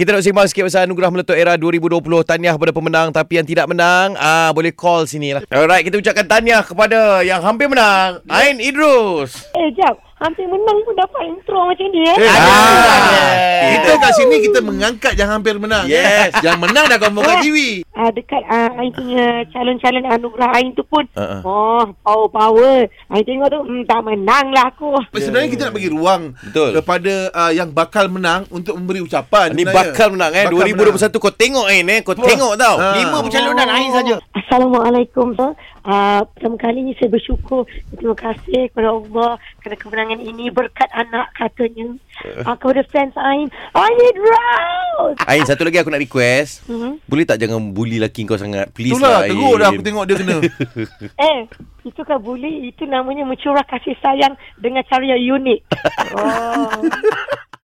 Kita nak sembang sikit pasal anugerah meletup era 2020 Tahniah kepada pemenang Tapi yang tidak menang ah Boleh call sini lah Alright kita ucapkan tahniah kepada Yang hampir menang Ain Idrus. Eh, jap. Hampir menang pun dapat intro macam ni eh. Eh, Ah, ah, Kita kat sini kita mengangkat yang hampir menang. Yes. Yang menang dah confirm kat TV. Ah, dekat ah, Ain punya calon-calon anugerah Ain tu pun. Uh-uh. Oh, power-power. Ain tengok tu, hmm, tak menang lah aku. Sebenarnya kita nak bagi ruang Betul. kepada uh, yang bakal menang untuk memberi ucapan. Ni sebenarnya. bakal menang eh Bakal 2021 kau tengok Ain eh Kau Wah. tengok tau Ah. Lima pencalonan Ain saja Assalamualaikum. Uh, pertama kali ni saya bersyukur. Terima kasih kepada Allah kerana kemenangan ini berkat anak katanya. Uh, kepada fans Ain. I need Rose! Ain satu lagi aku nak request Hmm. Boleh tak jangan bully laki kau sangat Please Itulah, lah teruk dah aku tengok dia kena. Eh, itu kan bully. Itu namanya mencurah kasih sayang dengan cara yang unik. Oh.